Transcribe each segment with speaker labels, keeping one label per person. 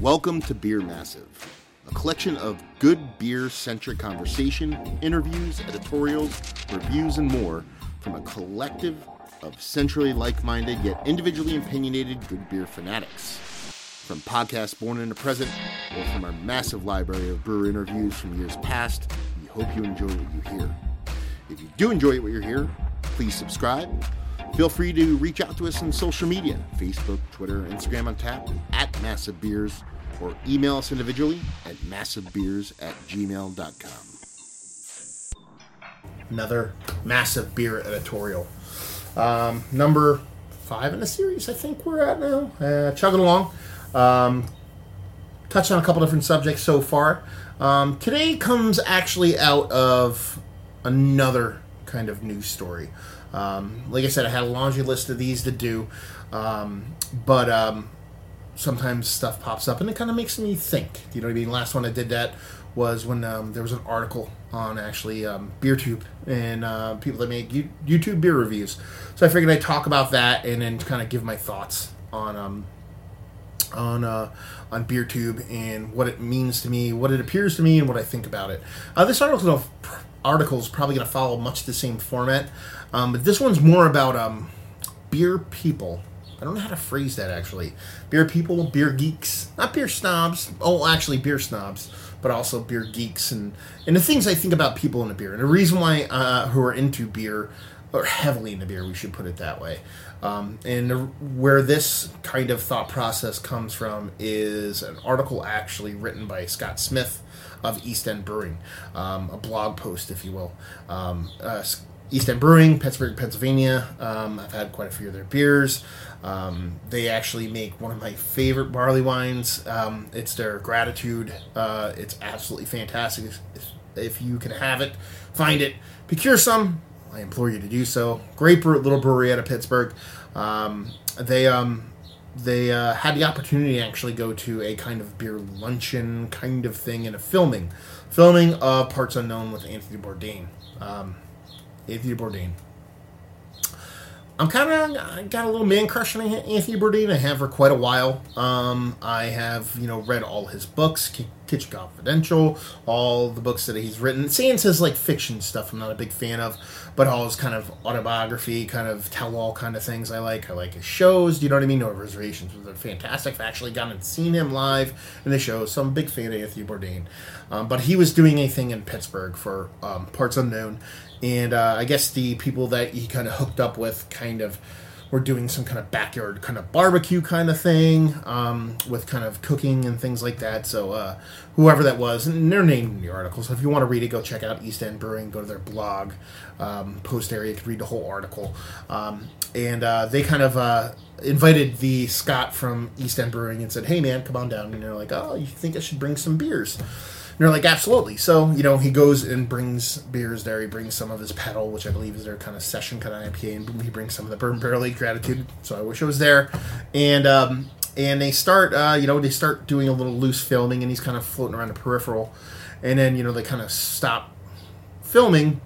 Speaker 1: Welcome to Beer Massive, a collection of good beer centric conversation, interviews, editorials, reviews, and more from a collective of centrally like minded yet individually opinionated good beer fanatics. From podcasts born in the present or from our massive library of brewer interviews from years past, we hope you enjoy what you hear. If you do enjoy what you hear, please subscribe. Feel free to reach out to us on social media Facebook, Twitter, Instagram on tap at Massive Beers, or email us individually at massivebeers at gmail.com.
Speaker 2: Another massive beer editorial. Um, number five in the series, I think we're at now. Uh, chugging along. Um, touched on a couple different subjects so far. Um, today comes actually out of another kind of news story. Um, like I said, I had a laundry list of these to do, um, but um, sometimes stuff pops up and it kind of makes me think. You know what I mean? Last one I did that was when um, there was an article on actually um, BeerTube and uh, people that make YouTube beer reviews. So I figured I'd talk about that and then kind of give my thoughts on um, on uh, on BeerTube and what it means to me, what it appears to me, and what I think about it. Uh, this article article is probably going to follow much the same format, um, but this one's more about um, beer people. I don't know how to phrase that actually. Beer people, beer geeks, not beer snobs. Oh, actually, beer snobs, but also beer geeks and and the things I think about people in a beer. And the reason why uh, who are into beer or heavily into beer, we should put it that way. Um, and the, where this kind of thought process comes from is an article actually written by Scott Smith of East End Brewing, um, a blog post, if you will. Um, uh, East End Brewing, Pittsburgh, Pennsylvania. Um, I've had quite a few of their beers. Um, they actually make one of my favorite barley wines. Um, it's their Gratitude. Uh, it's absolutely fantastic. If, if you can have it, find it, procure some. I implore you to do so. Great little brewery out of Pittsburgh. Um, they um, they uh, had the opportunity to actually go to a kind of beer luncheon kind of thing in a filming, filming of Parts Unknown with Anthony Bourdain. Um, Anthony Bourdain. I'm kind of got a little man crush on Anthony Bourdain. I have for quite a while. Um, I have you know read all his books, Kitchen Confidential, all the books that he's written. Sans his like fiction stuff, I'm not a big fan of, but all his kind of autobiography, kind of tell all kind of things I like. I like his shows. You know what I mean? No reservations. They're fantastic. I've actually gone and seen him live in the show, so I'm a big fan of Anthony Bourdain. Um, but he was doing a thing in Pittsburgh for um, Parts Unknown and uh, I guess the people that he kind of hooked up with kind of were doing some kind of backyard kind of barbecue kind of thing um, with kind of cooking and things like that. So uh, whoever that was, and they're named in the article. So if you want to read it, go check out East End Brewing. Go to their blog um, post area. Can read the whole article. Um, and uh, they kind of uh, invited the Scott from East End Brewing and said, "Hey man, come on down." And they're like, "Oh, you think I should bring some beers?" They're like, absolutely. So, you know, he goes and brings beers there. He brings some of his pedal, which I believe is their kind of session kind of IPA, and he brings some of the Burn Barrel Gratitude. So I wish I was there. And um, and they start, uh, you know, they start doing a little loose filming, and he's kind of floating around the peripheral. And then, you know, they kind of stop filming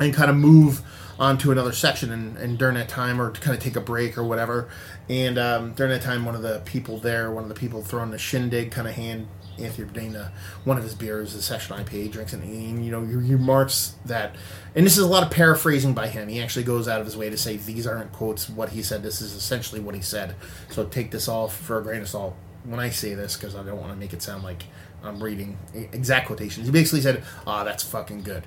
Speaker 2: and kind of move on to another section and, and, during that time or to kind of take a break or whatever and um, during that time one of the people there one of the people throwing the shindig kind of hand Anthony Bourdain one of his beers, a session IPA, drinks and, and you know he remarks that, and this is a lot of paraphrasing by him. He actually goes out of his way to say these aren't quotes what he said. This is essentially what he said. So take this all for a grain of salt when I say this because I don't want to make it sound like I'm reading exact quotations. He basically said, "Ah, oh, that's fucking good."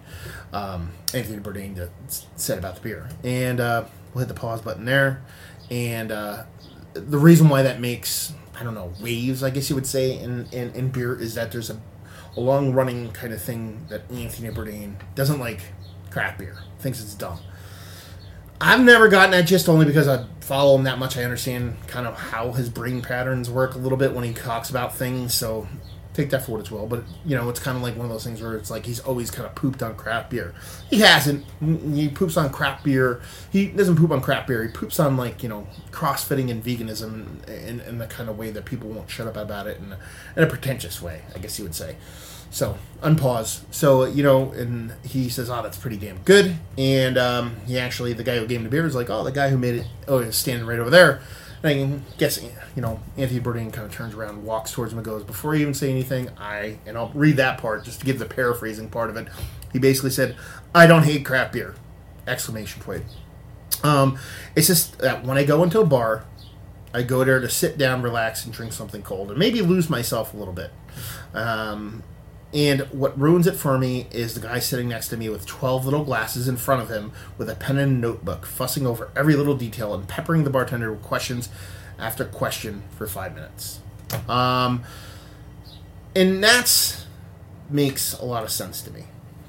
Speaker 2: Um, Anthony Bourdain said about the beer, and uh, we'll hit the pause button there. And uh, the reason why that makes I don't know waves, I guess you would say, in in, in beer is that there's a, a long running kind of thing that Anthony Bourdain doesn't like craft beer, thinks it's dumb. I've never gotten that just only because I follow him that much. I understand kind of how his brain patterns work a little bit when he talks about things. So take that for what it's will. But you know, it's kind of like one of those things where it's like he's always kind of pooped on craft beer. He hasn't. He poops on craft beer. He doesn't poop on craft beer. He poops on like you know crossfitting and veganism in, in the kind of way that people won't shut up about it in a, in a pretentious way, I guess you would say. So unpause. So you know, and he says, "Oh, that's pretty damn good." And um, he actually, the guy who gave him the beer is like, "Oh, the guy who made it, oh, is standing right over there." And I guess you know Anthony Bourdain kind of turns around, walks towards him, and goes, "Before you even say anything, I and I'll read that part just to give the paraphrasing part of it." He basically said, "I don't hate craft beer!" Exclamation point. Um, it's just that when I go into a bar, I go there to sit down, relax, and drink something cold, and maybe lose myself a little bit. Um, and what ruins it for me is the guy sitting next to me with 12 little glasses in front of him with a pen and notebook, fussing over every little detail and peppering the bartender with questions after question for five minutes. Um, and that makes a lot of sense to me.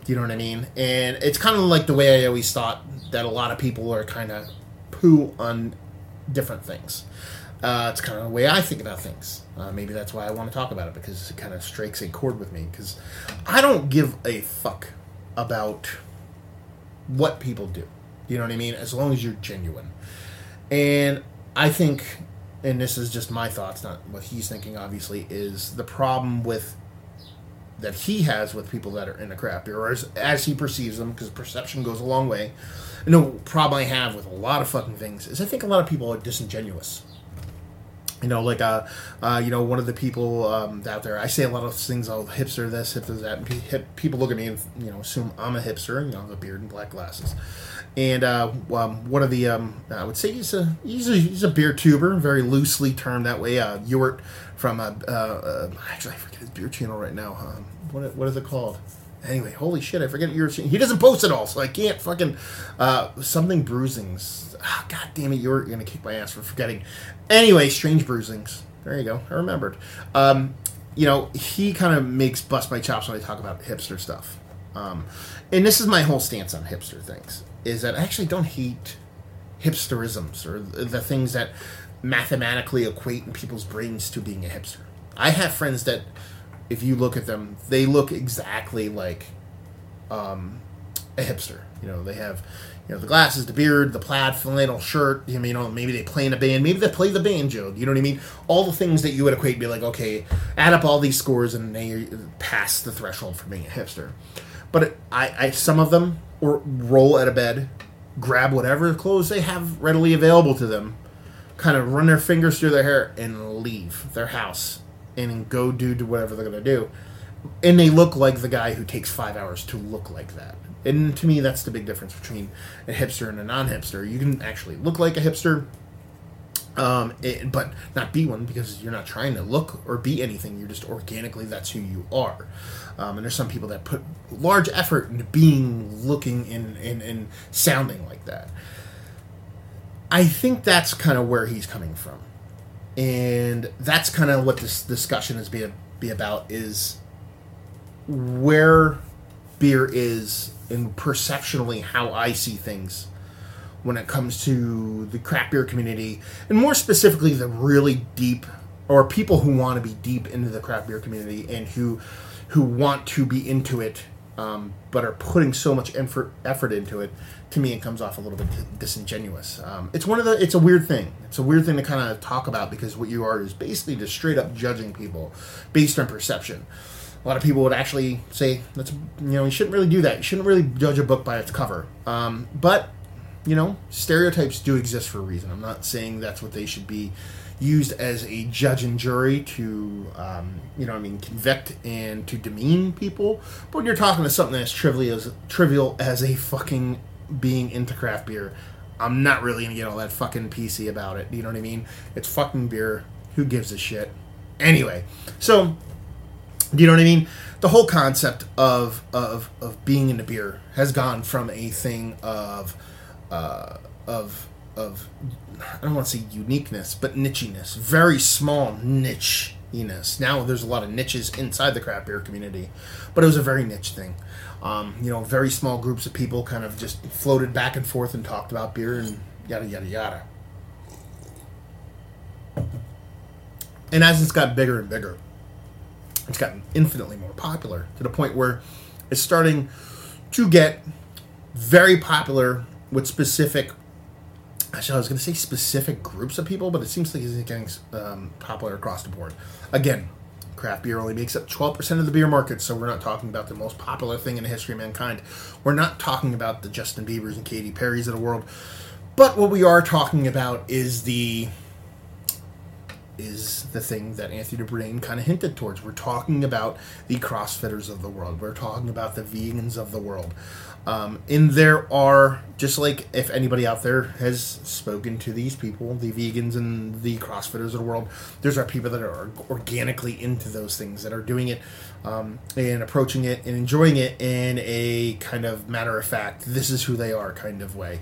Speaker 2: Do you know what I mean? And it's kind of like the way I always thought that a lot of people are kind of poo on different things. Uh, it's kind of the way I think about things. Uh, maybe that's why I want to talk about it because it kind of strikes a chord with me. Because I don't give a fuck about what people do. You know what I mean? As long as you're genuine. And I think, and this is just my thoughts, not what he's thinking, obviously, is the problem with that he has with people that are in a beer, or as, as he perceives them, because perception goes a long way. And no problem I have with a lot of fucking things is I think a lot of people are disingenuous you know, like uh, uh, you know, one of the people um, out there. I say a lot of things. Oh, hipster this, hipster that. And hip, people look at me and you know assume I'm a hipster. You know, the beard and black glasses. And uh, um, one of the um, I would say he's a he's a he's a beer tuber, very loosely termed that way. Uh, Ewart from uh, uh, uh, actually I forget his beer channel right now. Um, what what is it called? Anyway, holy shit, I forget your. He doesn't post it all, so I can't fucking uh, something bruisings. Oh, God damn it, you're gonna kick my ass for forgetting. Anyway, strange bruisings. There you go. I remembered. Um, you know, he kind of makes bust my chops when I talk about hipster stuff. Um, and this is my whole stance on hipster things: is that I actually don't hate hipsterisms or the things that mathematically equate in people's brains to being a hipster. I have friends that if you look at them, they look exactly like um, a hipster. You know, they have you know the glasses, the beard, the plaid flannel shirt. You know, maybe they play in a band, maybe they play the banjo. You know what I mean? All the things that you would equate, be like, okay, add up all these scores and they pass the threshold for being a hipster. But I, I, some of them or roll out of bed, grab whatever clothes they have readily available to them, kind of run their fingers through their hair and leave their house and go do whatever they're to do. And they look like the guy who takes five hours to look like that. And to me, that's the big difference between a hipster and a non hipster. You can actually look like a hipster, um, it, but not be one because you're not trying to look or be anything. You're just organically, that's who you are. Um, and there's some people that put large effort into being, looking, and, and, and sounding like that. I think that's kind of where he's coming from and that's kind of what this discussion is be be about is where beer is and perceptionally how I see things when it comes to the craft beer community and more specifically the really deep or people who want to be deep into the craft beer community and who who want to be into it um, but are putting so much effort effort into it to me it comes off a little bit disingenuous. Um, it's one of the it's a weird thing. It's a weird thing to kind of talk about because what you are is basically just straight up judging people based on perception. A lot of people would actually say that's you know you shouldn't really do that. You shouldn't really judge a book by its cover. Um, but you know stereotypes do exist for a reason. I'm not saying that's what they should be used as a judge and jury to, um, you know, I mean, convict and to demean people. But when you're talking to something as trivial as trivial as a fucking being into craft beer, I'm not really gonna get all that fucking PC about it. You know what I mean? It's fucking beer. Who gives a shit? Anyway, so do you know what I mean? The whole concept of of of being into beer has gone from a thing of uh, of of I don't want to say uniqueness, but nichiness, very small nichiness. Now there's a lot of niches inside the craft beer community, but it was a very niche thing. Um, you know, very small groups of people kind of just floated back and forth and talked about beer and yada yada yada. And as it's got bigger and bigger, it's gotten infinitely more popular to the point where it's starting to get very popular with specific. Actually, I was going to say specific groups of people, but it seems like it's getting um, popular across the board. Again, Craft beer only makes up 12% of the beer market, so we're not talking about the most popular thing in the history of mankind. We're not talking about the Justin Biebers and Katy Perrys of the world. But what we are talking about is the is the thing that Anthony Bourdain kind of hinted towards. We're talking about the CrossFitters of the world. We're talking about the vegans of the world. Um, and there are, just like if anybody out there has spoken to these people, the vegans and the CrossFitters of the world, there's are people that are organically into those things, that are doing it um, and approaching it and enjoying it in a kind of matter of fact, this is who they are kind of way.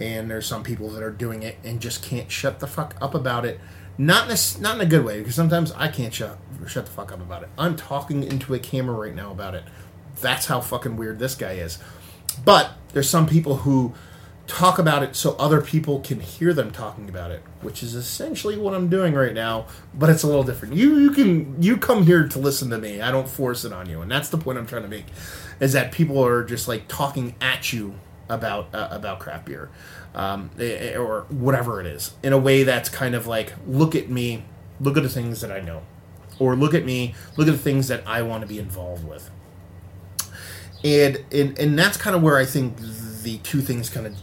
Speaker 2: And there's some people that are doing it and just can't shut the fuck up about it. Not in a, not in a good way, because sometimes I can't shut, shut the fuck up about it. I'm talking into a camera right now about it. That's how fucking weird this guy is. But there's some people who talk about it so other people can hear them talking about it, which is essentially what I'm doing right now, but it's a little different. You you can you come here to listen to me. I don't force it on you, and that's the point I'm trying to make is that people are just like talking at you about uh, about craft beer um, eh, eh, or whatever it is in a way that's kind of like look at me, look at the things that I know. Or look at me, look at the things that I want to be involved with and and and that's kind of where I think the two things kind of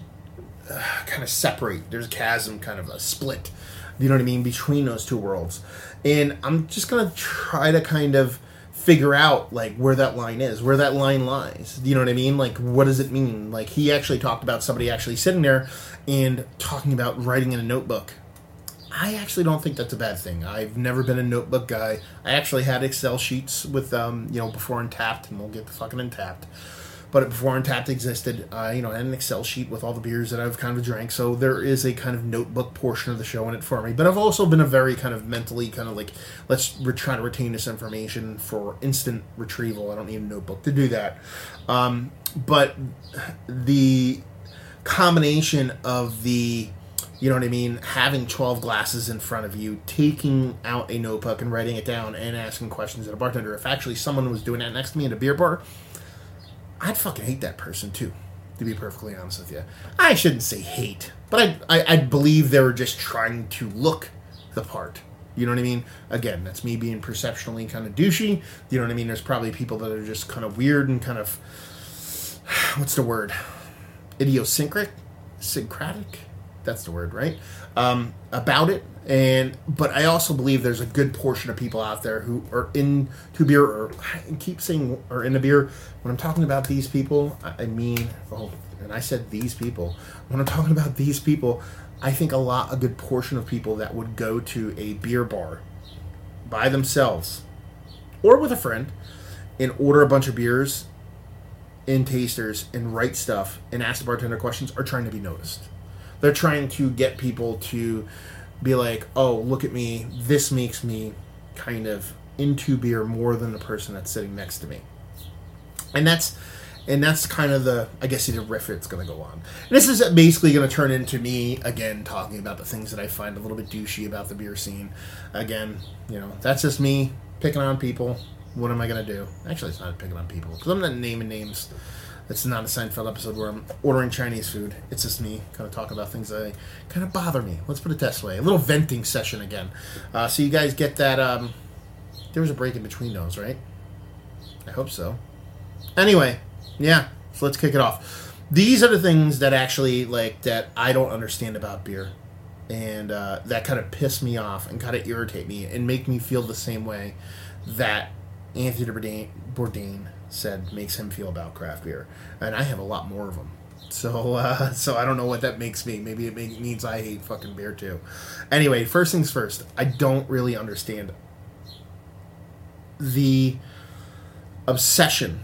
Speaker 2: uh, kind of separate. There's a chasm, kind of a split. You know what I mean between those two worlds, and I'm just gonna try to kind of figure out like where that line is, where that line lies. You know what I mean? Like what does it mean? Like he actually talked about somebody actually sitting there and talking about writing in a notebook I actually don't think that's a bad thing. I've never been a notebook guy. I actually had Excel sheets with, um, you know, before Untappd, and we'll get the fucking Untappd. But before Untappd existed, uh, you know, had an Excel sheet with all the beers that I've kind of drank. So there is a kind of notebook portion of the show in it for me. But I've also been a very kind of mentally kind of like, let's re- try to retain this information for instant retrieval. I don't need a notebook to do that. Um, but the combination of the you know what I mean? Having 12 glasses in front of you, taking out a notebook and writing it down and asking questions at a bartender. If actually someone was doing that next to me in a beer bar, I'd fucking hate that person too, to be perfectly honest with you. I shouldn't say hate, but I, I, I believe they were just trying to look the part. You know what I mean? Again, that's me being perceptionally kind of douchey. You know what I mean? There's probably people that are just kind of weird and kind of, what's the word? Idiosyncratic? Syncratic? That's the word, right? Um, about it, and but I also believe there's a good portion of people out there who are into beer or I keep saying are into beer. When I'm talking about these people, I mean, oh, and I said these people. When I'm talking about these people, I think a lot, a good portion of people that would go to a beer bar by themselves or with a friend and order a bunch of beers and tasters and write stuff and ask the bartender questions are trying to be noticed they're trying to get people to be like, oh, look at me. This makes me kind of into beer more than the person that's sitting next to me. And that's and that's kind of the I guess the riff it's going to go on. And this is basically going to turn into me again talking about the things that I find a little bit douchey about the beer scene. Again, you know, that's just me picking on people. What am I going to do? Actually, it's not picking on people because I'm not naming names. It's not a Seinfeld episode where I'm ordering Chinese food. It's just me kind of talking about things that kind of bother me. Let's put it this way. A little venting session again. Uh, so you guys get that. Um, there was a break in between those, right? I hope so. Anyway, yeah. So let's kick it off. These are the things that actually like that I don't understand about beer, and uh, that kind of piss me off and kind of irritate me and make me feel the same way that Anthony Bourdain, Bourdain said makes him feel about craft beer, and I have a lot more of them. So, uh, so I don't know what that makes me. Maybe it means I hate fucking beer too. Anyway, first things first. I don't really understand the obsession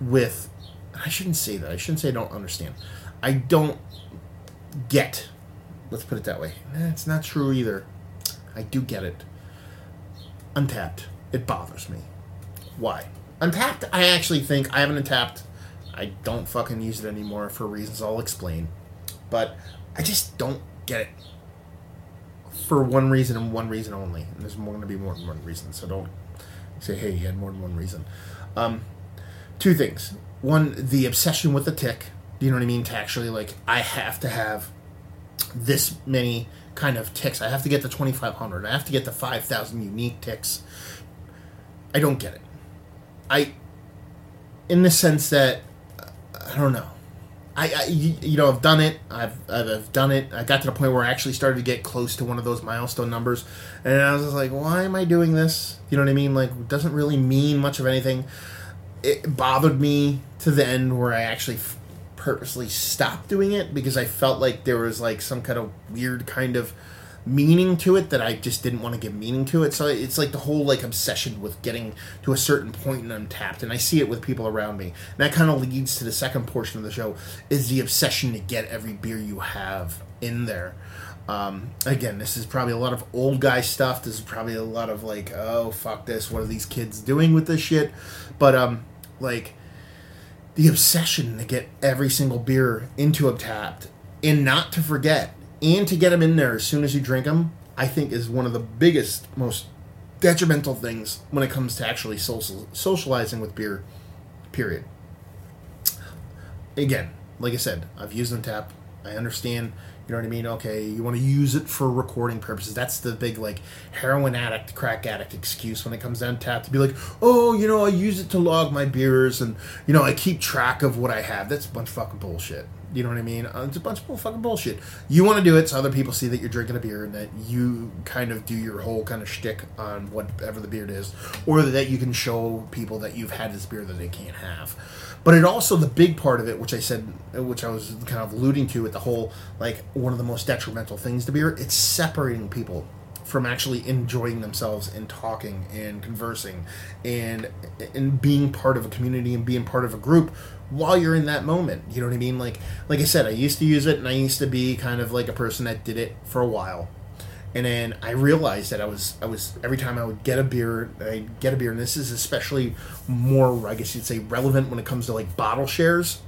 Speaker 2: with. I shouldn't say that. I shouldn't say I don't understand. I don't get. Let's put it that way. That's not true either. I do get it. Untappd. It bothers me. Why? Untappd, I actually think I haven't untapped. I don't fucking use it anymore for reasons I'll explain. But I just don't get it. For one reason and one reason only. And there's more going to be more than one reason, so don't say, hey, you had more than one reason. Um, two things. One, the obsession with the tick. You know what I mean? To actually, like, I have to have this many kind of ticks. I have to get the 2,500. I have to get the 5,000 unique ticks. I don't get it. I, in the sense that I don't know. I, I you, know I've done it. I've, I've done it. I got to the point where I actually started to get close to one of those milestone numbers, and I was just like, why am I doing this? You know what I mean? Like, doesn't really mean much of anything. It bothered me to the end where I actually f- purposely stopped doing it because I felt like there was like some kind of weird kind of meaning to it that I just didn't want to give meaning to it. So it's like the whole like obsession with getting to a certain point in Untappd, and I see it with people around me. And that kind of leads to the second portion of the show is the obsession to get every beer you have in there. Um, again, this is probably a lot of old guy stuff. This is probably a lot of like, oh fuck this, what are these kids doing with this shit? But um, like the obsession to get every single beer into Untappd and not to forget and to get them in there as soon as you drink them, I think is one of the biggest, most detrimental things when it comes to actually social, socializing with beer. Period. Again, like I said, I've used Untappd. I understand. You know what I mean? Okay, you want to use it for recording purposes. That's the big like heroin addict, crack addict excuse when it comes down tap to be like, oh, you know, I use it to log my beers and you know I keep track of what I have. That's a bunch of fucking bullshit. You know what I mean? Uh, it's a bunch of fucking bullshit. You want to do it so other people see that you're drinking a beer and that you kind of do your whole kind of shtick on whatever the beer is, or that you can show people that you've had this beer that they can't have. But it also the big part of it, which I said, which I was kind of alluding to with the whole like one of the most detrimental things to beer, it's separating people from actually enjoying themselves and talking and conversing and and being part of a community and being part of a group while you're in that moment. You know what I mean? Like like I said, I used to use it and I used to be kind of like a person that did it for a while. And then I realized that I was I was every time I would get a beer, I'd get a beer, and this is especially more I guess you'd say relevant when it comes to like bottle shares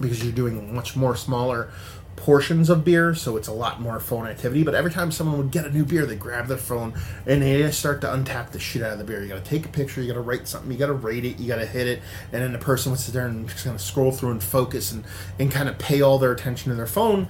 Speaker 2: because you're doing much more smaller portions of beer, so it's a lot more phone activity. But every time someone would get a new beer, they grab their phone and they just start to untap the shit out of the beer. You got to take a picture, you got to write something, you got to rate it, you got to hit it, and then the person would sit there and just kind of scroll through and focus and and kind of pay all their attention to their phone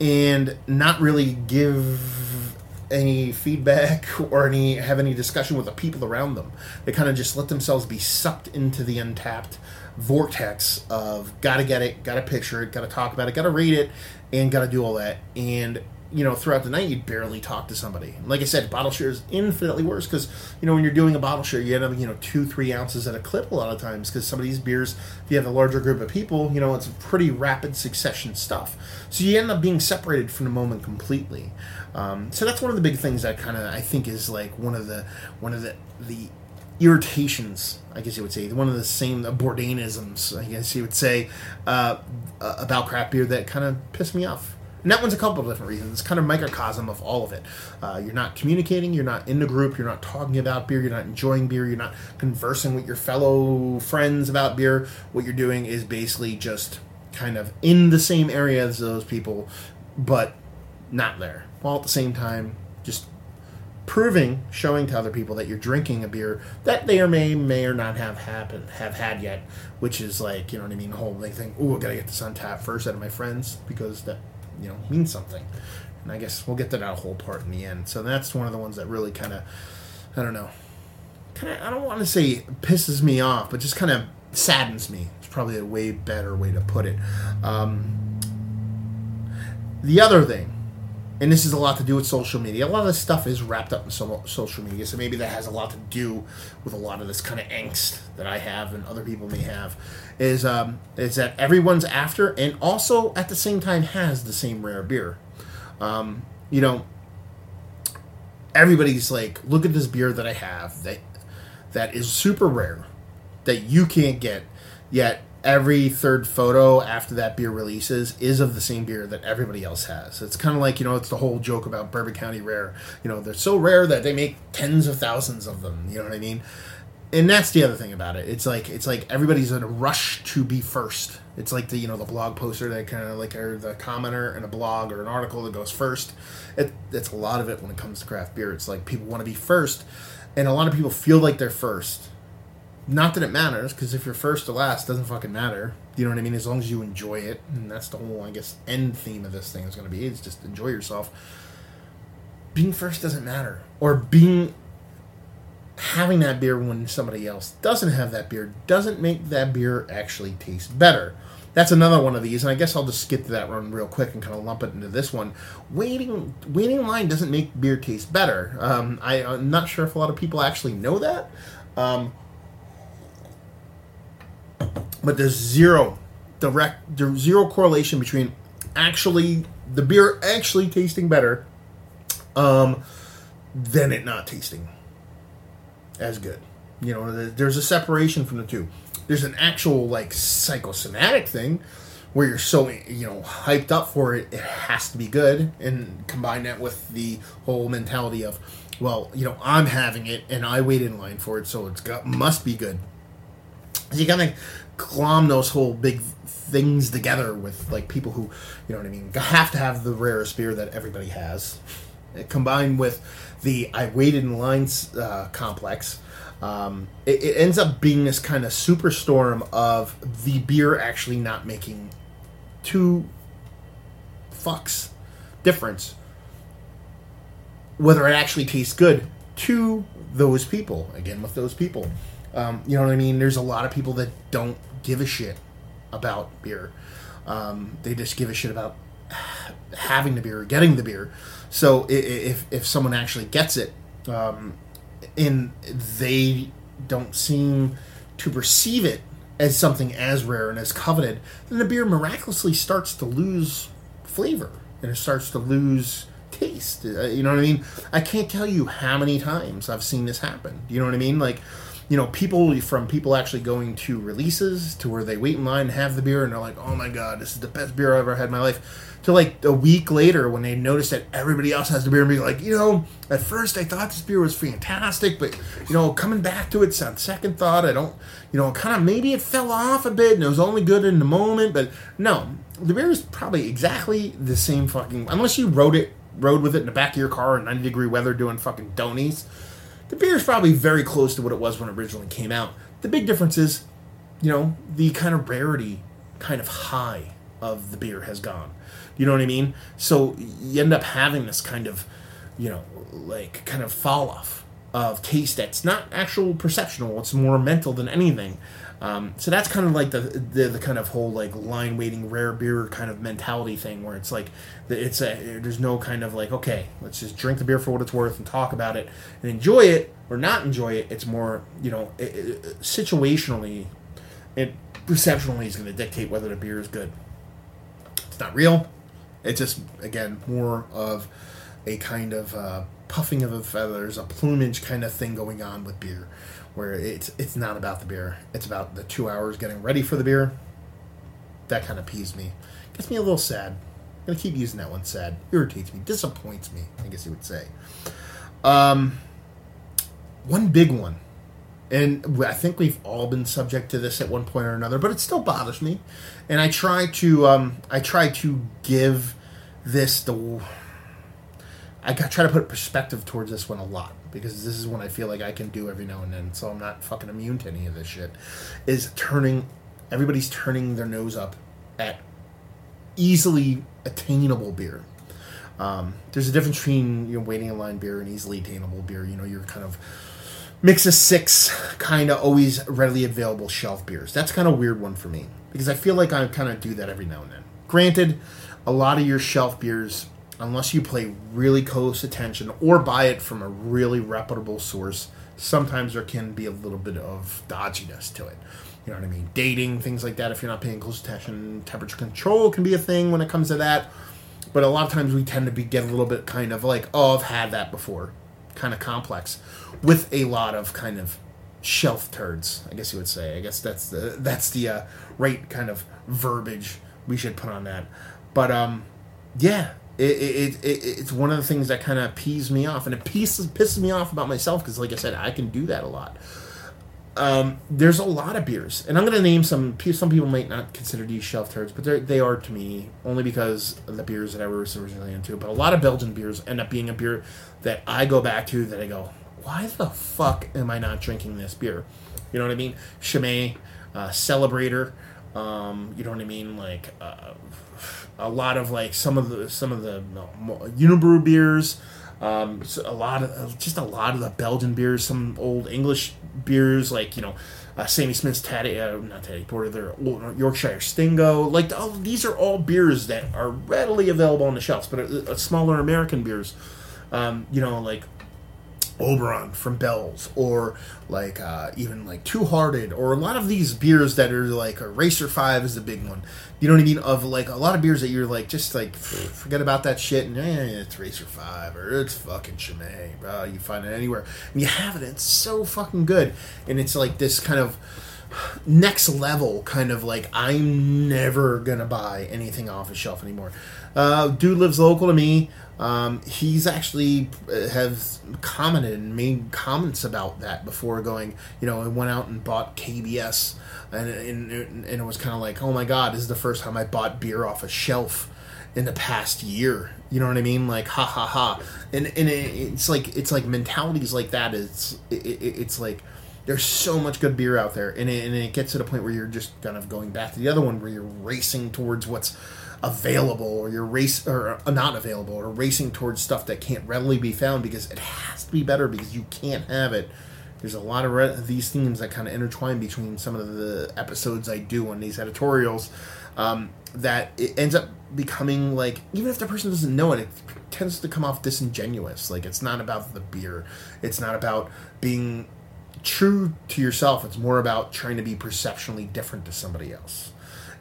Speaker 2: and not really give any feedback or any have any discussion with the people around them. They kind of just let themselves be sucked into the untapped vortex of gotta get it, gotta picture it, gotta talk about it, gotta read it, and gotta do all that. And you know, throughout the night, you barely talk to somebody. Like I said, bottle share is infinitely worse because you know when you're doing a bottle share, you end up you know two, three ounces at a clip a lot of times because some of these beers, if you have a larger group of people, you know it's pretty rapid succession stuff. So you end up being separated from the moment completely. Um, so that's one of the big things that kind of I think is like one of the one of the the irritations, I guess you would say, one of the same Bourdainisms, I guess you would say, uh, about craft beer that kind of piss me off. And that one's a couple of different reasons. It's kind of microcosm of all of it. Uh, you're not communicating, you're not in the group, you're not talking about beer, you're not enjoying beer, you're not conversing with your fellow friends about beer. What you're doing is basically just kind of in the same area as those people, but not there. While at the same time, just proving, showing to other people that you're drinking a beer that they or may may or not have happened have had yet, which is like you know what I mean. The whole thing. Oh, I gotta get this on tap first out of my friends because that you know means something. And I guess we'll get to that whole part in the end. So that's one of the ones that really kind of I don't know. Kind of I don't want to say pisses me off, but just kind of saddens me. It's probably a way better way to put it. Um, the other thing and this is a lot to do with social media. A lot of this stuff is wrapped up in so, social media, so maybe that has a lot to do with a lot of this kind of angst that I have and other people may have. Is um, is that everyone's after, and also at the same time has the same rare beer. Um, you know, everybody's like, look at this beer that I have that that is super rare, that you can't get, yet every third photo after that beer releases is of the same beer that everybody else has. It's kind of like, you know, it's the whole joke about Bourbon County Rare. You know, they're so rare that they make tens of thousands of them. You know what I mean? And that's the other thing about it. It's like it's like everybody's in a rush to be first. It's like the you know the blog poster that kind of like or the commenter in a blog or an article that goes first. It, it's a lot of it when it comes to craft beer. It's like people want to be first, and a lot of people feel like they're first not that it matters, because if you're first or last, doesn't fucking matter. You know what I mean? As long as you enjoy it, and that's the whole, I guess, end theme of this thing is going to be. Is just enjoy yourself. Being first doesn't matter, or being having that beer when somebody else doesn't have that beer doesn't make that beer actually taste better. That's another one of these, and I guess I'll just skip to that one real quick and kind of lump it into this one. Waiting, waiting in line doesn't make beer taste better. Um, I, am not sure if a lot of people actually know that, um, but there's zero direct, there's zero correlation between actually the beer actually tasting better um, than it not tasting as good. You know, there's a separation from the two. There's an actual like psychosomatic thing where you're so you know hyped up for it, it has to be good, and combine that with the whole mentality of, well, you know, I'm having it and I wait in line for it, so it's got must be good. You kind of glom those whole big things together with like people who, you know what I mean, have to have the rarest beer that everybody has, combined with the I waited in lines uh, complex. Um, it, it, ends up being this kind of superstorm of the beer actually not making two fucks difference whether it actually tastes good to those people. Again, with those people, um, you know what I mean. There's a lot of people that don't give a shit about beer. Um, they just give a shit about having the beer, getting the beer. So if if someone actually gets it, um, and they don't seem to perceive it as something as rare and as coveted, then the beer miraculously starts to lose flavor and it starts to lose taste. Uh, you know what I mean? I can't tell you how many times I've seen this happen. You know what I mean? Like you know, people from people actually going to releases to where they wait in line and have the beer and they're like, oh my god, this is the best beer I've ever had in my life. To like a week later when they notice that everybody else has the beer and be like, you know, at first I thought this beer was fantastic, but you know, coming back to it on second thought, I don't, you know, kind of maybe it fell off a bit and it was only good in the moment, but no, the beer is probably exactly the same fucking, unless you rode it, rode with it in the back of your car in 90 degree weather doing fucking donies the beer is probably very close to what it was when it originally came out. The big difference is, you know, the kind of rarity, kind of high of the beer has gone. You know what I mean? So you end up having this kind of, you know, like kind of fall off of taste that's not actual perceptual. It's more mental than anything. Um, so that's kind of like the, the, the kind of whole like line waiting rare beer kind of mentality thing where it's like it's a there's no kind of like okay let's just drink the beer for what it's worth and talk about it and enjoy it or not enjoy it. It's more you know it, it, situationally perceptionally is going to dictate whether the beer is good. It's not real. It's just again more of a kind of uh, puffing of the feathers, a plumage kind of thing going on with beer where it's it's not about the beer. It's about the two hours getting ready for the beer. That kind of peeves me. Gets me a little sad. I'm gonna keep using that one. Sad irritates me, disappoints me. I guess you would say. Um, one big one, and I think we've all been subject to this at one point or another, but it still bothers me. And I try to um, I try to give this the I try to put perspective towards this one a lot because this is when I feel like I can do every now and then, so I'm not fucking immune to any of this shit. Is turning everybody's turning their nose up at easily attainable beer. Um, there's a difference between you know waiting in line beer and easily attainable beer. You know, you're kind of mix of six, kind of always readily available shelf beers. That's kind of weird one for me because I feel like I kind of do that every now and then. Granted, a lot of your shelf beers unless you play really close attention or buy it from a really reputable source, sometimes there can be a little bit of dodginess to it. You know what I mean? Dating, things like that, if you're not paying close attention, temperature control can be a thing when it comes to that. But a lot of times we tend to be get a little bit kind of like, oh, I've had that before, kind of complex, with a lot of kind of shelf turds. I guess you would say. I guess that's the that's the uh, right kind of verbiage we should put on that. But um, yeah, it, it, it, it's one of the things that kind of pees me off, and it pisses, pisses me off about myself because, like I said, I can do that a lot. Um, there's a lot of beers, and I'm going to name some. Some people might not consider these shelf turds, but they are to me only because of the beers that I was originally into. But a lot of Belgian beers end up being a beer that I go back to that I go, why the fuck am I not drinking this beer? You know what I mean? Chimay, uh, Celebrator, um, you know what I mean? Like. Uh, a lot of like some of the some of the no, Unibroue beers. Um, so a lot of just a lot of the Belgian beers, some old English beers like you know. Uh, Sammy Smith's Taddy, uh, not Taddy Porter, their Yorkshire Stingo. Like, oh, these are all beers that are readily available on the shelves, but uh, uh, smaller American beers. Um, you know, like Oberon from Bell's, or like uh, even like Two Hearted, or a lot of these beers that are like a Racer Five is a big one. You know what I mean? Of like a lot of beers that you're like just like forget about that shit and eh, it's Racer Five or it's fucking Chimay, bro. You find it anywhere and you have it. It's so fucking good, and it's like this kind of next level kind of like I'm never gonna buy anything off a shelf anymore. Uh, dude lives local to me. Um, he's actually uh, has commented and made comments about that before going. You know, I went out and bought KBS, and and, and it was kind of like, oh my god, this is the first time I bought beer off a shelf in the past year. You know what I mean? Like ha ha ha. And and it, it's like it's like mentalities like that. It's it, it's like there's so much good beer out there, and it, and it gets to the point where you're just kind of going back to the other one where you're racing towards what's available or you're race or uh, not available or racing towards stuff that can't readily be found because it has to be better because you can't have it. There's a lot of re- these themes that kind of intertwine between some of the episodes i do on these editorials um, that it ends up becoming like even if the person doesn't know it it tends to come off disingenuous. Like it's not about the beer. It's not about being true to yourself it's more about trying to be perceptionally different to somebody else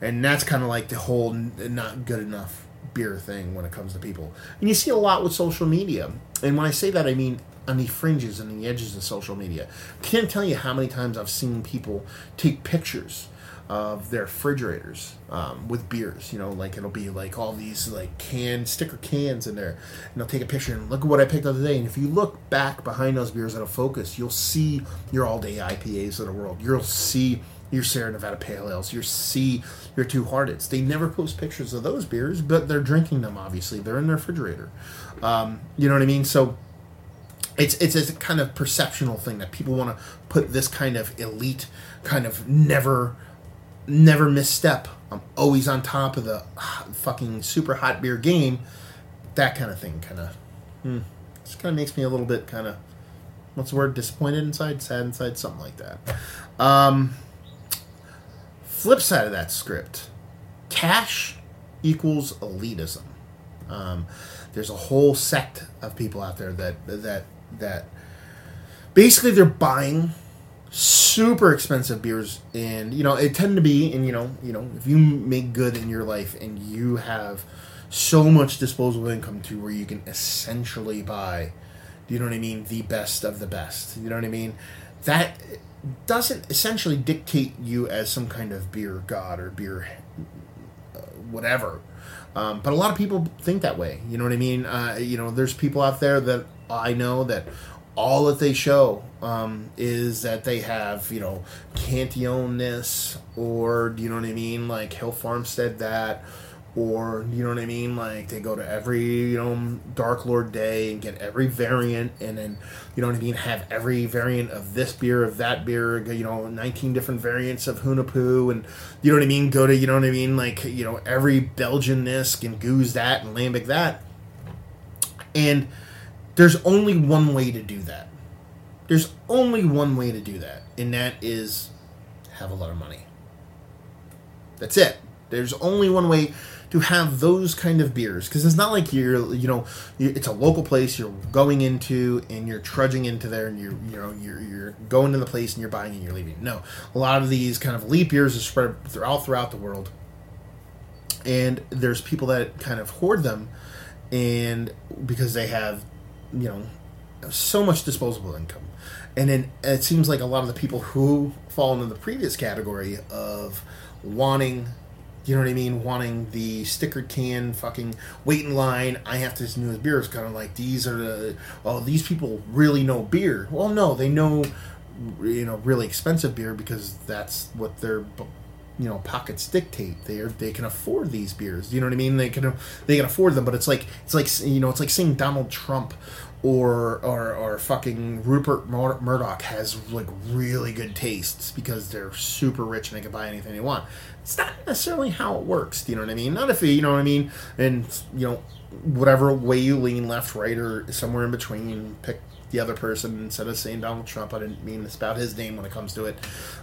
Speaker 2: and that's kind of like the whole not good enough beer thing when it comes to people. And you see a lot with social media. And when I say that, I mean on the fringes and the edges of social media. Can't tell you how many times I've seen people take pictures of their refrigerators um, with beers. You know, like it'll be like all these like can sticker cans in there, and they'll take a picture and look at what I picked up today. And if you look back behind those beers at a focus, you'll see your all day IPAs of the world. You'll see your Sierra Nevada Pale Ales, your C, your Two Hearteds. They never post pictures of those beers, but they're drinking them. Obviously, they're in their refrigerator. Um, you know what I mean? So it's it's a kind of perceptional thing that people want to put this kind of elite, kind of never, never misstep. I'm always on top of the fucking super hot beer game. That kind of thing, kind of, hmm, just kind of makes me a little bit kind of what's the word disappointed inside sad inside something like that um, flip side of that script cash equals elitism. Um, there's a whole sect of people out there that that that basically they're buying super expensive beers and you know it tend to be and you know you know if you make good in your life and you have so much disposable income to where you can essentially buy you know what i mean the best of the best you know what i mean that doesn't essentially dictate you as some kind of beer god or beer uh, whatever. Um, but a lot of people think that way. You know what I mean? Uh, you know, there's people out there that I know that all that they show um, is that they have, you know, Cantillon this or, do you know what I mean? Like Hill Farmstead that or you know what I mean? Like they go to every you know Dark Lord Day and get every variant, and then you know what I mean, have every variant of this beer, of that beer, you know, nineteen different variants of Hunahpu, and you know what I mean. Go to you know what I mean, like you know every Belgian this and Gueuze that and Lambic that, and there's only one way to do that. There's only one way to do that, and that is have a lot of money. That's it. There's only one way to have those kind of beers because it's not like you're you know it's a local place you're going into and you're trudging into there and you're you know you're, you're going to the place and you're buying and you're leaving no a lot of these kind of leap beers are spread throughout throughout the world and there's people that kind of hoard them and because they have you know so much disposable income and then it seems like a lot of the people who fall into the previous category of wanting you know what I mean? Wanting the sticker can, fucking wait in line. I have this newest beer. It's kind of like these are the oh these people really know beer. Well, no, they know you know really expensive beer because that's what their you know pockets dictate. They are they can afford these beers. You know what I mean? They can they can afford them. But it's like it's like you know it's like seeing Donald Trump or or, or fucking Rupert Mur- Murdoch has like really good tastes because they're super rich and they can buy anything they want. It's not necessarily how it works. Do you know what I mean? Not if you know what I mean. And you know, whatever way you lean, left, right, or somewhere in between. Pick the other person instead of saying Donald Trump. I didn't mean to spout his name when it comes to it,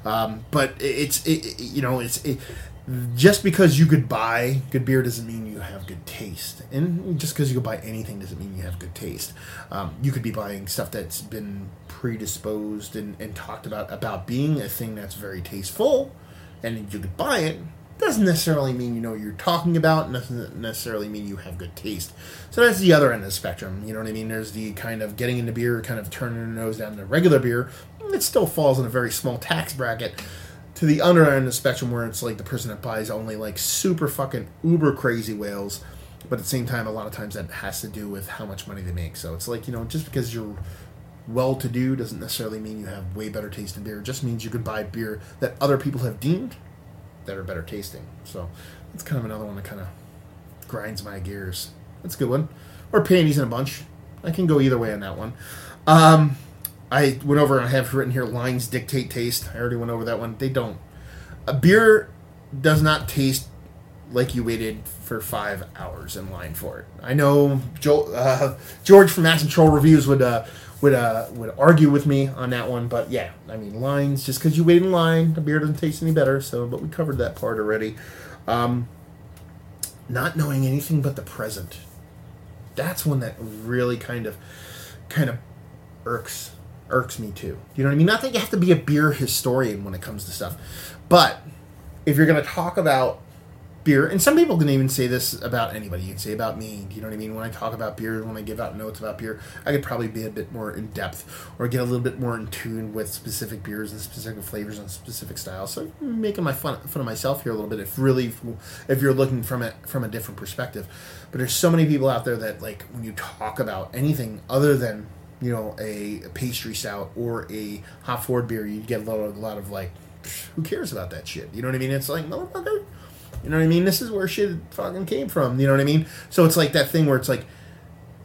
Speaker 2: um, but it's it, you know it's it, just because you could buy good beer doesn't mean you have good taste, and just because you could buy anything doesn't mean you have good taste. Um, you could be buying stuff that's been predisposed and, and talked about about being a thing that's very tasteful, and you could buy it doesn't necessarily mean you know what you're talking about doesn't necessarily mean you have good taste. So that's the other end of the spectrum you know what i mean? There's the kind of getting into beer kind of turning your nose down to regular beer it still falls in a very small tax bracket to the other end of the spectrum where it's like the person that buys only like super fucking uber crazy whales but at the same time a lot of times that has to do with how much money they make. So it's like you know just because you're well to do doesn't necessarily mean you have way better taste in beer. It just means you could buy beer that other people have deemed that are better tasting. So that's kind of another one that kind of grinds my gears. That's a good one. Or panties in a bunch. I can go either way on that one. Um, I went over. I have written here lines dictate taste. I already went over that one. They don't. A beer does not taste like you waited for five hours in line for it. I know Joe, uh, George from Mass Troll Reviews would uh, would uh, would argue with me on that one, but yeah, I mean lines. Just because you wait in line, the beer doesn't taste any better. So, but we covered that part already. Um, not knowing anything but the present. That's one that really kind of, kind of irks irks me too. You know what I mean? Not that you have to be a beer historian when it comes to stuff, but if you're going to talk about beer, and some people can even say this about anybody. You can say about me. You know what I mean? When I talk about beer, when I give out notes about beer, I could probably be a bit more in depth or get a little bit more in tune with specific beers and specific flavors and specific styles. So I'm making my fun, fun of myself here a little bit. If really, if you're looking from it from a different perspective, but there's so many people out there that like when you talk about anything other than you know a, pastry stout or a hop forward beer, you get a lot, of, a lot of like, who cares about that shit? You know what I mean? It's like motherfucker you know what I mean? This is where shit fucking came from. You know what I mean? So it's like that thing where it's like,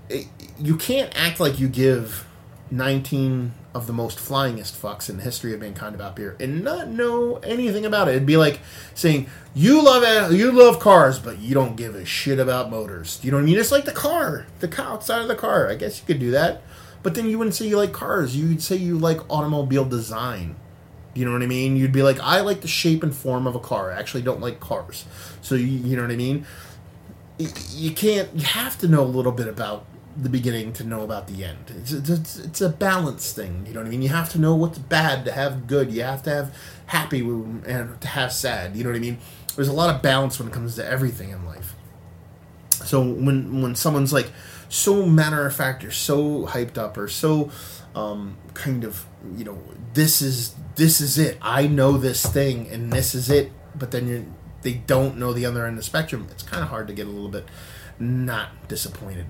Speaker 2: it, you can't act like you give 19 of the most flyingest fucks in the history of mankind about beer and not know anything about it. It'd be like saying you love you love cars, but you don't give a shit about motors. You know what I mean? It's like the car, the car outside of the car. I guess you could do that, but then you wouldn't say you like cars. You'd say you like automobile design. You know what I mean? You'd be like, I like the shape and form of a car. I actually don't like cars. So you, you know what I mean? You can't. You have to know a little bit about the beginning to know about the end. It's, it's, it's a balance thing. You know what I mean? You have to know what's bad to have good. You have to have happy and to have sad. You know what I mean? There's a lot of balance when it comes to everything in life. So when when someone's like so matter of fact, or so hyped up, or so um, kind of you know this is this is it. I know this thing, and this is it. But then you they don't know the other end of the spectrum. It's kind of hard to get a little bit not disappointed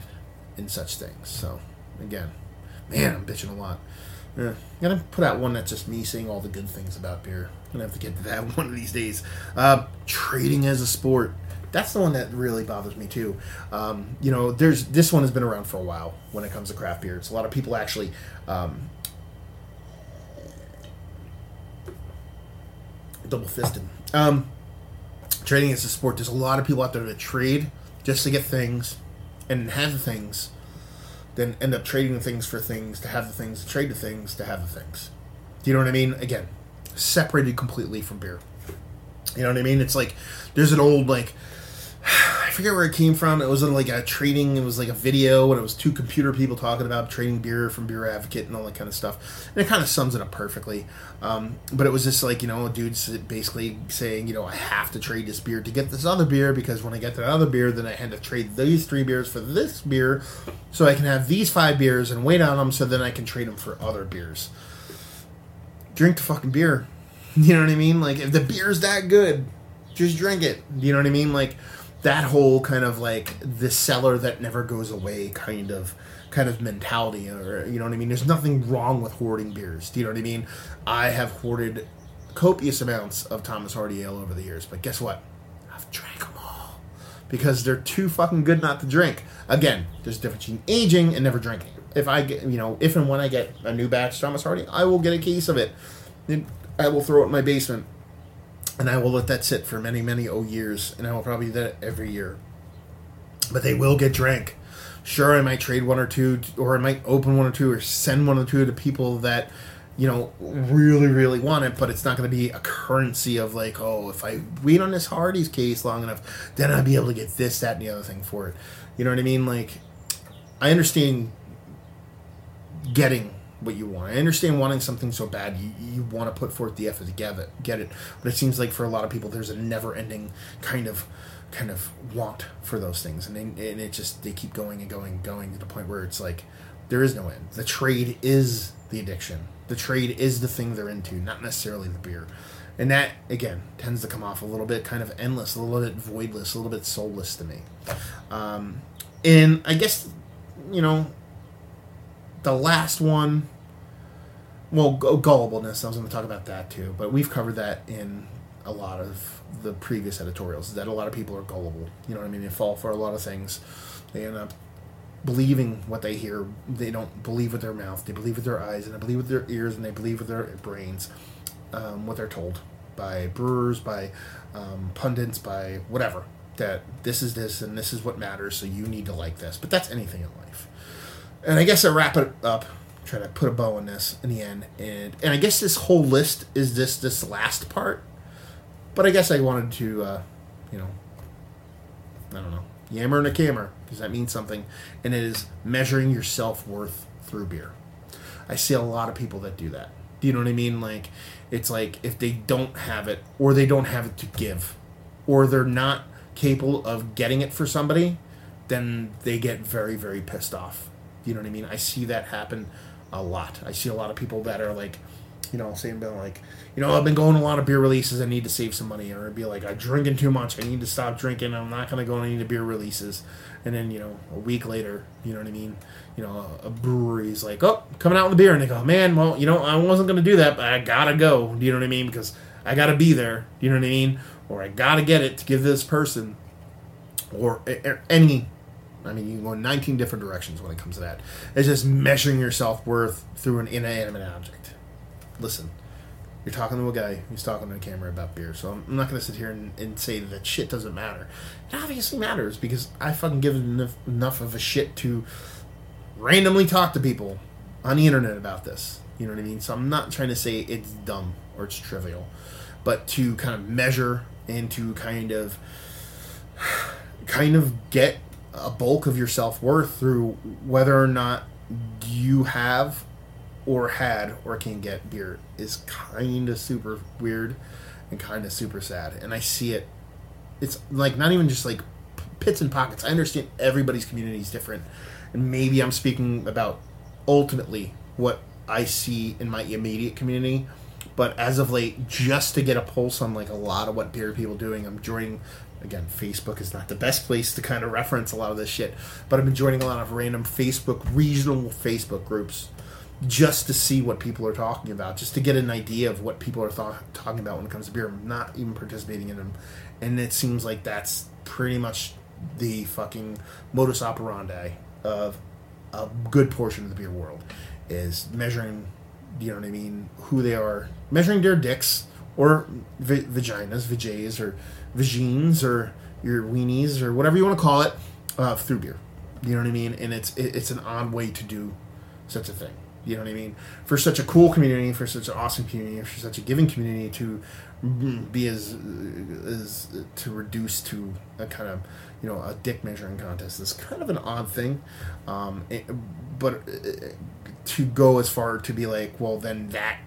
Speaker 2: in such things. So again, man, I'm bitching a lot. Yeah, I'm gonna put out one that's just me saying all the good things about beer. I'm gonna have to get to that one of these days. Uh, trading as a sport. That's the one that really bothers me too. Um, you know, there's this one has been around for a while when it comes to craft beer. It's a lot of people actually um, double fisted. Um, trading is a sport. There's a lot of people out there that trade just to get things and have things, then end up trading the things for things to have the things, to trade the things to have the things. Do you know what I mean? Again, separated completely from beer. You know what I mean? It's like there's an old like I forget where it came from. It was like a trading. It was like a video, and it was two computer people talking about trading beer from Beer Advocate and all that kind of stuff. And it kind of sums it up perfectly. Um, but it was just like you know, dudes basically saying, you know, I have to trade this beer to get this other beer because when I get that other beer, then I had to trade these three beers for this beer, so I can have these five beers and wait on them, so then I can trade them for other beers. Drink the fucking beer. You know what I mean? Like if the beer's that good, just drink it. You know what I mean? Like that whole kind of like the cellar that never goes away kind of kind of mentality or you know what I mean? There's nothing wrong with hoarding beers. Do you know what I mean? I have hoarded copious amounts of Thomas Hardy ale over the years but guess what? I've drank them all because they're too fucking good not to drink. Again there's a difference between aging and never drinking. If I get you know if and when I get a new batch of Thomas Hardy I will get a case of it. And I will throw it in my basement and I will let that sit for many, many oh years, and I will probably do that every year. but they will get drank. Sure, I might trade one or two, or I might open one or two, or send one or two to people that you know really really want it but it's not going to be a currency of like oh if i wait on this hardy's case long enough then i'll be able to get this that and the other thing for it you know what i mean like i understand getting what you want. I understand wanting something so bad you, you want to put forth the effort to get it get it. But it seems like for a lot of people there's a never ending kind of kind of want for those things. And, they, and it just they keep going and going and going to the point where it's like there is no end. The trade is the addiction. The trade is the thing they're into, not necessarily the beer. And that, again, tends to come off a little bit kind of endless, a little bit voidless, a little bit soulless to me. Um, and I guess, you know, the last one, well, gullibleness, I was going to talk about that too, but we've covered that in a lot of the previous editorials, that a lot of people are gullible. You know what I mean? They fall for a lot of things. They end up believing what they hear. They don't believe with their mouth. They believe with their eyes, and they believe with their ears, and they believe with their brains um, what they're told by brewers, by um, pundits, by whatever. That this is this, and this is what matters. So you need to like this. But that's anything in life. And I guess I wrap it up. Try to put a bow on this in the end, and and I guess this whole list is this this last part. But I guess I wanted to, uh, you know, I don't know Yammer and a camera, because that means something, and it is measuring your self worth through beer. I see a lot of people that do that. Do you know what I mean? Like, it's like if they don't have it, or they don't have it to give, or they're not capable of getting it for somebody, then they get very, very pissed off. You know what I mean? I see that happen a lot. I see a lot of people that are like, you know, saying, been like, you know, I've been going a lot of beer releases. I need to save some money, or it'd be like I'm drinking too much. I need to stop drinking. I'm not to go to any beer releases. And then you know, a week later, you know what I mean? You know, a, a brewery's like, oh, coming out with the beer, and they go, man, well, you know, I wasn't to do that, but I gotta go. Do you know what I mean? Because I gotta be there. You know what I mean? Or I gotta get it to give this person, or, or any I mean, you can go in 19 different directions when it comes to that. It's just measuring your self worth through an inanimate object. Listen, you're talking to a guy who's talking to a camera about beer. So I'm not going to sit here and, and, say that shit doesn't matter. It obviously matters because I fucking give enough, enough of a shit to randomly talk to people on the internet about this. You know what I mean? So I'm not trying to say it's dumb or it's trivial, but to kind of measure and to kind of kind of get a bulk of your self worth through whether or not you have or had or can get beer is kind of super weird and kind of super sad. And I see it. It's like not even just like pits and pockets. I understand everybody's community is different, and maybe I'm speaking about ultimately what I see in my immediate community. But as of late, just to get a pulse on like a lot of what beer people doing, I'm joining. Again, Facebook is not the best place to kind of reference a lot of this shit, but I've been joining a lot of random Facebook regional Facebook groups just to see what people are talking about, just to get an idea of what people are th- talking about when it comes to beer. I'm not even participating in them, and it seems like that's pretty much the fucking modus operandi of a good portion of the beer world is measuring, you know what I mean, who they are, measuring their dicks or v- vaginas, vajays or vagines or your weenies or whatever you want to call it uh, through beer. You know what I mean? And it's it, it's an odd way to do such a thing. You know what I mean? For such a cool community, for such an awesome community, for such a giving community to be as as to reduce to a kind of you know a dick measuring contest is kind of an odd thing, um, it, but uh, to go as far to be like, well, then that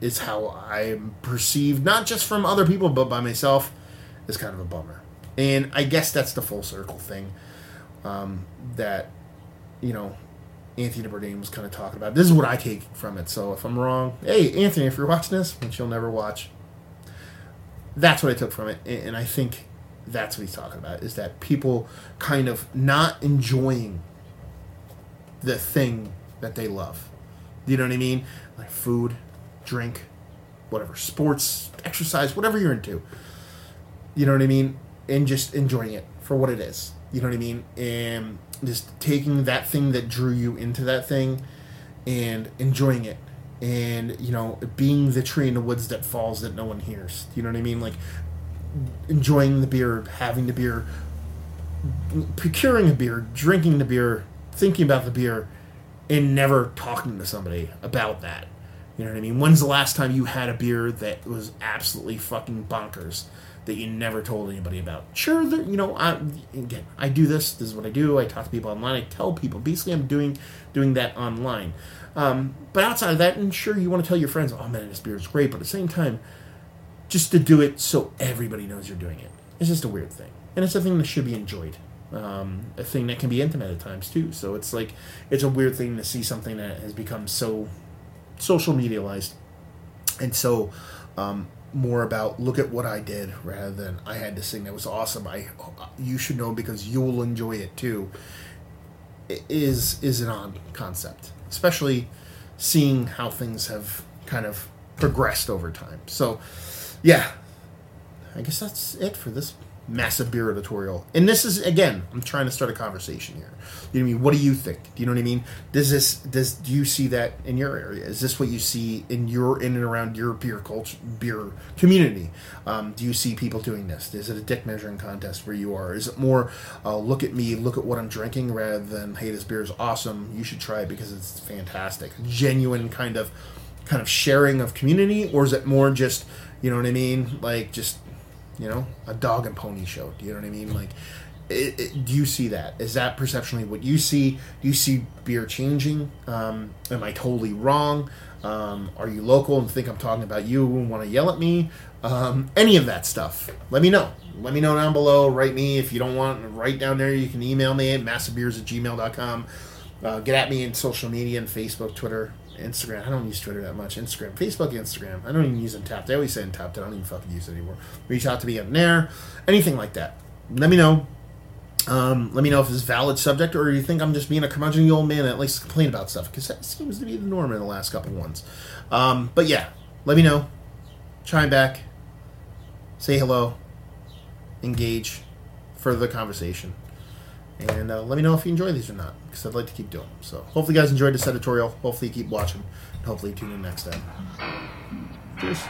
Speaker 2: is how I'm perceived, not just from other people but by myself, is kind of a bummer. And I guess that's the full circle thing um, that you know Anthony Bourdain was kind of talking about. This is what I take from it. So if I'm wrong, hey Anthony, if you're watching this, which you'll never watch, that's what I took from it, and I think that's what he's talking about is that people kind of not enjoying the thing that they love. You know what I mean? Like food, drink, whatever, sports, exercise, whatever you're into. You know what I mean? And just enjoying it for what it is. You know what I mean? And just taking that thing that drew you into that thing and enjoying it and you know being the tree in the woods that falls that no one hears you know what i mean like enjoying the beer having the beer procuring a beer, drinking the beer, thinking about the beer, and never talking to somebody about that. You know what I mean? When's the last time you had a beer that was absolutely fucking bonkers that you never told anybody about? Sure, that you know, I again, I do this. This is what I do. I talk to people online. I tell people. Basically, I'm doing doing that online. Um, but outside of that, and sure, you want to tell your friends, "Oh man, this beer is great," but at the same time, just to do it so everybody knows you're doing it, it's just a weird thing, and it's a thing that should be enjoyed um, a thing that can be intimate at times too. So it's like it's a weird thing to see something that has become so social medialized and so um, more about look at what I did rather than I had this thing that was awesome. I you should know because you'll enjoy it too. Is is an odd concept, especially seeing how things have kind of progressed over time. So, yeah, I guess that's it for this massive beer editorial. And this is again, I'm trying to start a conversation here. You know what I mean? What do you think? Do you know what I mean? Does this does do you see that in your area? Is this what you see in your in and around your beer culture beer community? Um, do you see people doing this? Is it a dick measuring contest where you are? Is it more uh, look at me, look at what I'm drinking, rather than hey, this beer is awesome, you should try it because it's fantastic. Genuine kind of kind of sharing of community, or is it more just you know what I mean? Like just you know, a dog and pony show. Do you know what I mean? Like, it, it, do you see that? Is that perceptionally what you see? Do you see beer changing? Um, am I totally wrong? Um, are you local and think I'm talking about you and want to yell at me? Um, any of that stuff. Let me know. Let me know down below. Write me if you don't want. Write down there. You can email me at massivebeers at gmail.com. Uh, get at me in social media and Facebook, Twitter, Instagram. I don't use Twitter that much. Instagram, Facebook, Instagram. I don't even use Untappd. I always say Untappd. I don't even fucking use it anymore. Reach out to me on there. Anything like that. Let me know. Um, let me know if it's valid subject or you think I'm just being a curmudgeon old man that likes to complain about stuff because that seems to be the norm in the last couple ones. Um, but yeah, let me know. Chime back. Say hello. Engage. Further the conversation. And uh, let me know if you enjoy these or not, because I'd like to keep doing them. So hopefully, you guys enjoyed this editorial. Hopefully, you keep watching. And hopefully, you tune in next time. Cheers.